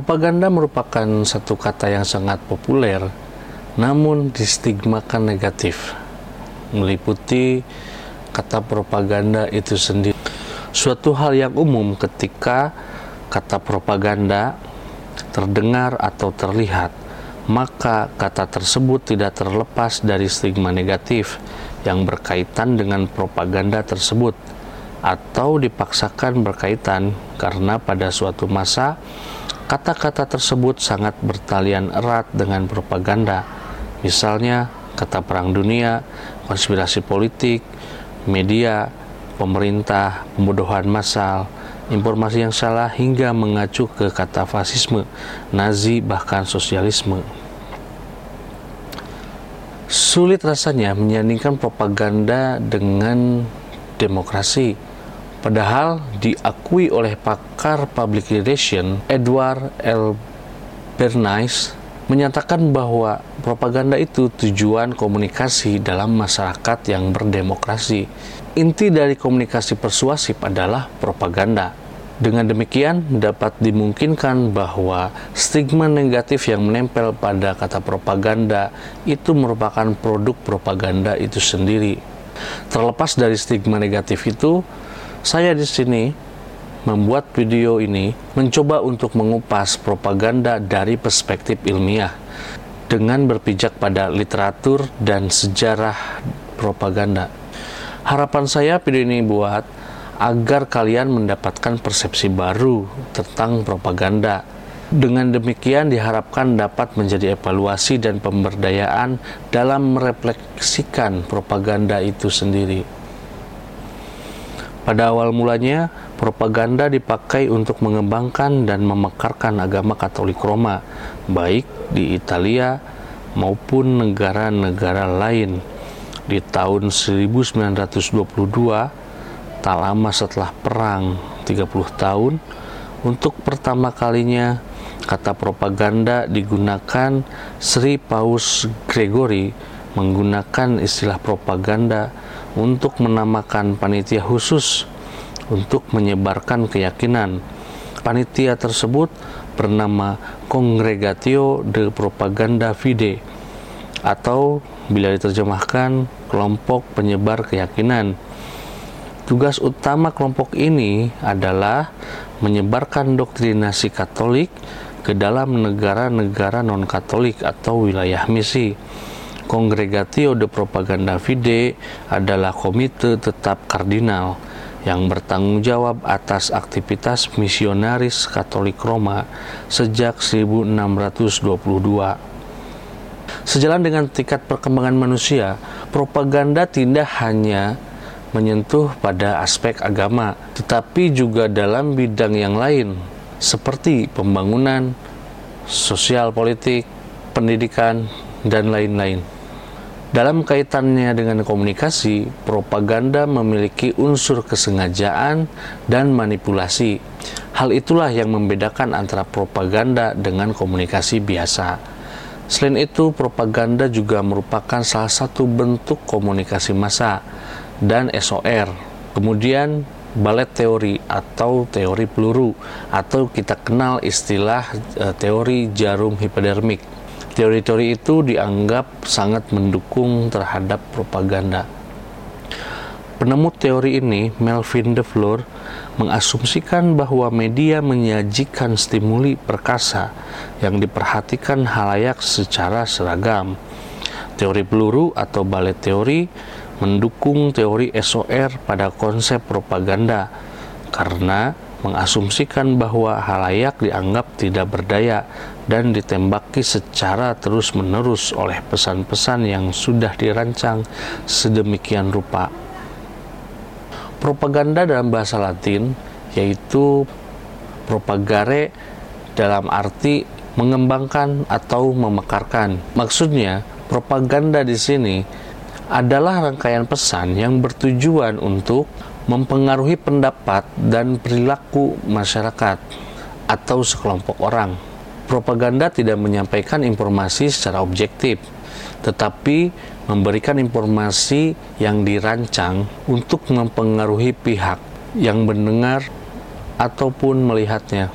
Propaganda merupakan satu kata yang sangat populer, namun distigmakan negatif, meliputi kata propaganda itu sendiri. Suatu hal yang umum ketika kata propaganda terdengar atau terlihat, maka kata tersebut tidak terlepas dari stigma negatif yang berkaitan dengan propaganda tersebut atau dipaksakan berkaitan karena pada suatu masa Kata-kata tersebut sangat bertalian erat dengan propaganda, misalnya kata perang dunia, konspirasi politik, media, pemerintah, pembodohan massal, informasi yang salah hingga mengacu ke kata fasisme, Nazi, bahkan sosialisme. Sulit rasanya menyandingkan propaganda dengan demokrasi Padahal diakui oleh pakar public relation Edward L. Bernays menyatakan bahwa propaganda itu tujuan komunikasi dalam masyarakat yang berdemokrasi. Inti dari komunikasi persuasif adalah propaganda. Dengan demikian, dapat dimungkinkan bahwa stigma negatif yang menempel pada kata propaganda itu merupakan produk propaganda itu sendiri. Terlepas dari stigma negatif itu, saya di sini membuat video ini mencoba untuk mengupas propaganda dari perspektif ilmiah dengan berpijak pada literatur dan sejarah propaganda. Harapan saya video ini buat agar kalian mendapatkan persepsi baru tentang propaganda. Dengan demikian diharapkan dapat menjadi evaluasi dan pemberdayaan dalam merefleksikan propaganda itu sendiri. Pada awal mulanya, propaganda dipakai untuk mengembangkan dan memekarkan agama Katolik Roma, baik di Italia maupun negara-negara lain. Di tahun 1922, tak lama setelah perang 30 tahun, untuk pertama kalinya kata propaganda digunakan Sri Paus Gregory menggunakan istilah propaganda untuk menamakan panitia khusus untuk menyebarkan keyakinan. Panitia tersebut bernama Congregatio de Propaganda Fide atau bila diterjemahkan kelompok penyebar keyakinan. Tugas utama kelompok ini adalah menyebarkan doktrinasi Katolik ke dalam negara-negara non-Katolik atau wilayah misi Congregatio de Propaganda Fide adalah komite tetap kardinal yang bertanggung jawab atas aktivitas misionaris Katolik Roma sejak 1622. Sejalan dengan tingkat perkembangan manusia, propaganda tidak hanya menyentuh pada aspek agama, tetapi juga dalam bidang yang lain, seperti pembangunan, sosial politik, pendidikan, dan lain-lain. Dalam kaitannya dengan komunikasi, propaganda memiliki unsur kesengajaan dan manipulasi. Hal itulah yang membedakan antara propaganda dengan komunikasi biasa. Selain itu, propaganda juga merupakan salah satu bentuk komunikasi massa dan SOR. Kemudian, balet teori atau teori peluru atau kita kenal istilah eh, teori jarum hipodermik Teori-teori itu dianggap sangat mendukung terhadap propaganda. Penemu teori ini, Melvin de Fleur, mengasumsikan bahwa media menyajikan stimuli perkasa yang diperhatikan halayak secara seragam. Teori peluru atau balet teori mendukung teori SOR pada konsep propaganda karena mengasumsikan bahwa halayak dianggap tidak berdaya dan ditembaki secara terus-menerus oleh pesan-pesan yang sudah dirancang sedemikian rupa. Propaganda dalam bahasa Latin yaitu propagare dalam arti mengembangkan atau memekarkan. Maksudnya, propaganda di sini adalah rangkaian pesan yang bertujuan untuk mempengaruhi pendapat dan perilaku masyarakat atau sekelompok orang. Propaganda tidak menyampaikan informasi secara objektif, tetapi memberikan informasi yang dirancang untuk mempengaruhi pihak yang mendengar ataupun melihatnya.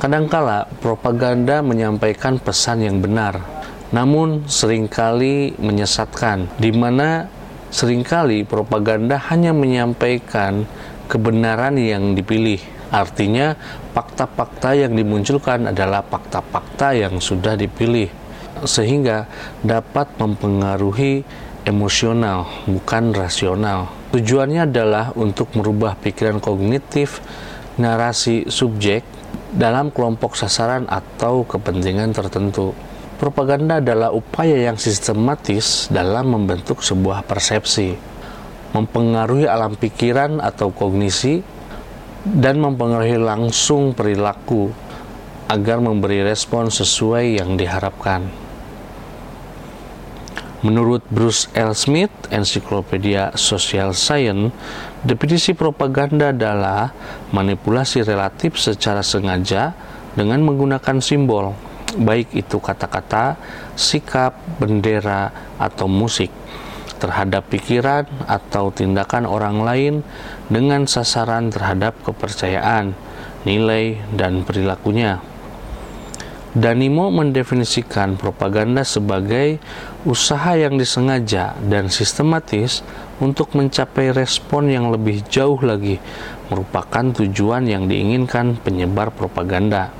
Kadangkala propaganda menyampaikan pesan yang benar, namun sering kali menyesatkan, di mana sering kali propaganda hanya menyampaikan kebenaran yang dipilih. Artinya, fakta-fakta yang dimunculkan adalah fakta-fakta yang sudah dipilih, sehingga dapat mempengaruhi emosional, bukan rasional. Tujuannya adalah untuk merubah pikiran kognitif narasi subjek dalam kelompok sasaran atau kepentingan tertentu. Propaganda adalah upaya yang sistematis dalam membentuk sebuah persepsi, mempengaruhi alam pikiran atau kognisi, dan mempengaruhi langsung perilaku agar memberi respon sesuai yang diharapkan. Menurut Bruce L. Smith, Ensiklopedia Social Science, definisi propaganda adalah manipulasi relatif secara sengaja dengan menggunakan simbol, baik itu kata-kata, sikap, bendera, atau musik, terhadap pikiran atau tindakan orang lain dengan sasaran terhadap kepercayaan, nilai, dan perilakunya. Danimo mendefinisikan propaganda sebagai usaha yang disengaja dan sistematis untuk mencapai respon yang lebih jauh lagi, merupakan tujuan yang diinginkan penyebar propaganda.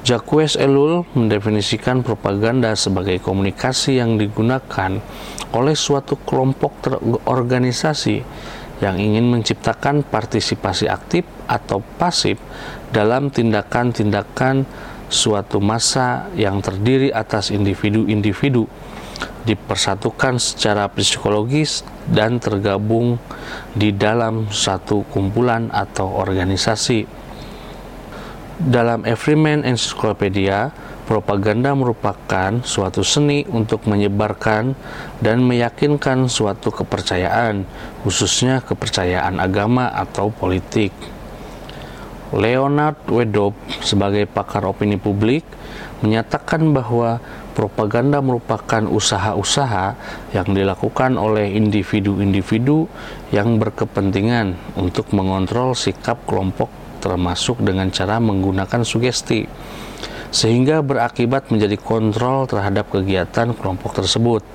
Jacques Ellul mendefinisikan propaganda sebagai komunikasi yang digunakan oleh suatu kelompok organisasi yang ingin menciptakan partisipasi aktif atau pasif dalam tindakan-tindakan suatu masa yang terdiri atas individu-individu dipersatukan secara psikologis dan tergabung di dalam satu kumpulan atau organisasi. Dalam Everyman Encyclopedia, propaganda merupakan suatu seni untuk menyebarkan dan meyakinkan suatu kepercayaan, khususnya kepercayaan agama atau politik. Leonard Wedop sebagai pakar opini publik menyatakan bahwa propaganda merupakan usaha-usaha yang dilakukan oleh individu-individu yang berkepentingan untuk mengontrol sikap kelompok termasuk dengan cara menggunakan sugesti sehingga berakibat menjadi kontrol terhadap kegiatan kelompok tersebut.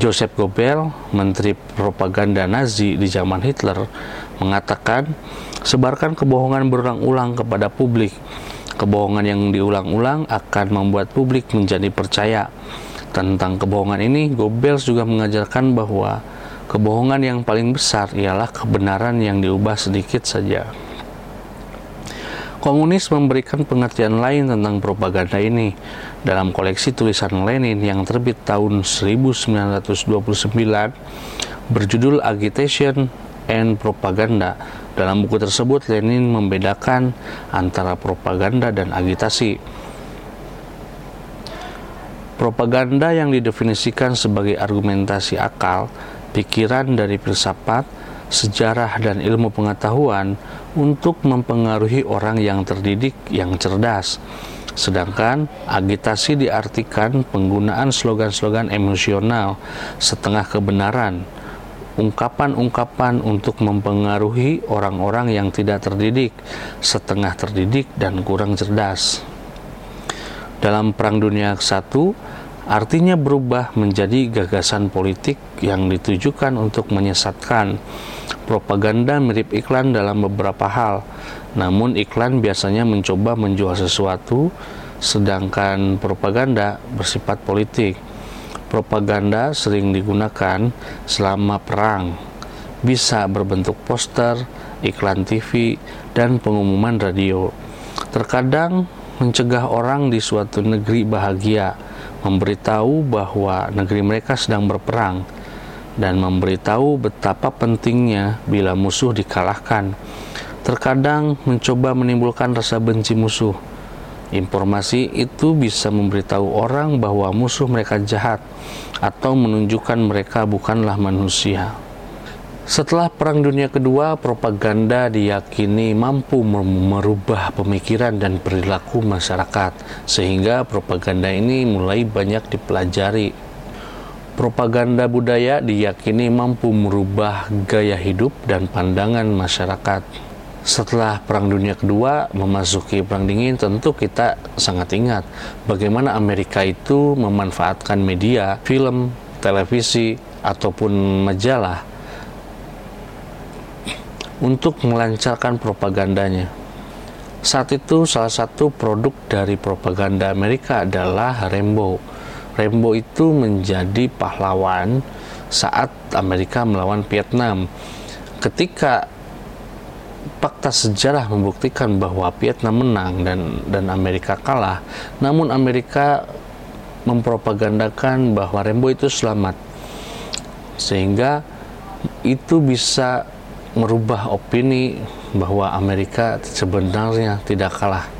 Joseph Goebbels, menteri propaganda Nazi di zaman Hitler, mengatakan Sebarkan kebohongan berulang-ulang kepada publik. Kebohongan yang diulang-ulang akan membuat publik menjadi percaya. Tentang kebohongan ini, Goebbels juga mengajarkan bahwa kebohongan yang paling besar ialah kebenaran yang diubah sedikit saja. Komunis memberikan pengertian lain tentang propaganda ini dalam koleksi tulisan Lenin yang terbit tahun 1929 berjudul Agitation and Propaganda dalam buku tersebut, Lenin membedakan antara propaganda dan agitasi. Propaganda yang didefinisikan sebagai argumentasi akal, pikiran dari filsafat, sejarah dan ilmu pengetahuan untuk mempengaruhi orang yang terdidik yang cerdas. Sedangkan agitasi diartikan penggunaan slogan-slogan emosional setengah kebenaran ungkapan-ungkapan untuk mempengaruhi orang-orang yang tidak terdidik, setengah terdidik, dan kurang cerdas. Dalam Perang Dunia I, artinya berubah menjadi gagasan politik yang ditujukan untuk menyesatkan. Propaganda mirip iklan dalam beberapa hal, namun iklan biasanya mencoba menjual sesuatu, sedangkan propaganda bersifat politik propaganda sering digunakan selama perang, bisa berbentuk poster, iklan TV, dan pengumuman radio. Terkadang mencegah orang di suatu negeri bahagia, memberitahu bahwa negeri mereka sedang berperang, dan memberitahu betapa pentingnya bila musuh dikalahkan. Terkadang mencoba menimbulkan rasa benci musuh Informasi itu bisa memberitahu orang bahwa musuh mereka jahat atau menunjukkan mereka bukanlah manusia. Setelah Perang Dunia Kedua, propaganda diyakini mampu merubah pemikiran dan perilaku masyarakat, sehingga propaganda ini mulai banyak dipelajari. Propaganda budaya diyakini mampu merubah gaya hidup dan pandangan masyarakat. setelah Perang Dunia Kedua memasuki Perang Dingin, tentu kita sangat ingat bagaimana Amerika itu memanfaatkan media, film, televisi, ataupun majalah untuk melancarkan propagandanya. Saat itu salah satu produk dari propaganda Amerika adalah Rainbow. Rainbow itu menjadi pahlawan saat Amerika melawan Vietnam. Ketika fakta sejarah membuktikan bahwa Vietnam menang dan dan Amerika kalah, namun Amerika mempropagandakan bahwa Rainbow itu selamat. Sehingga itu bisa merubah opini bahwa Amerika sebenarnya tidak kalah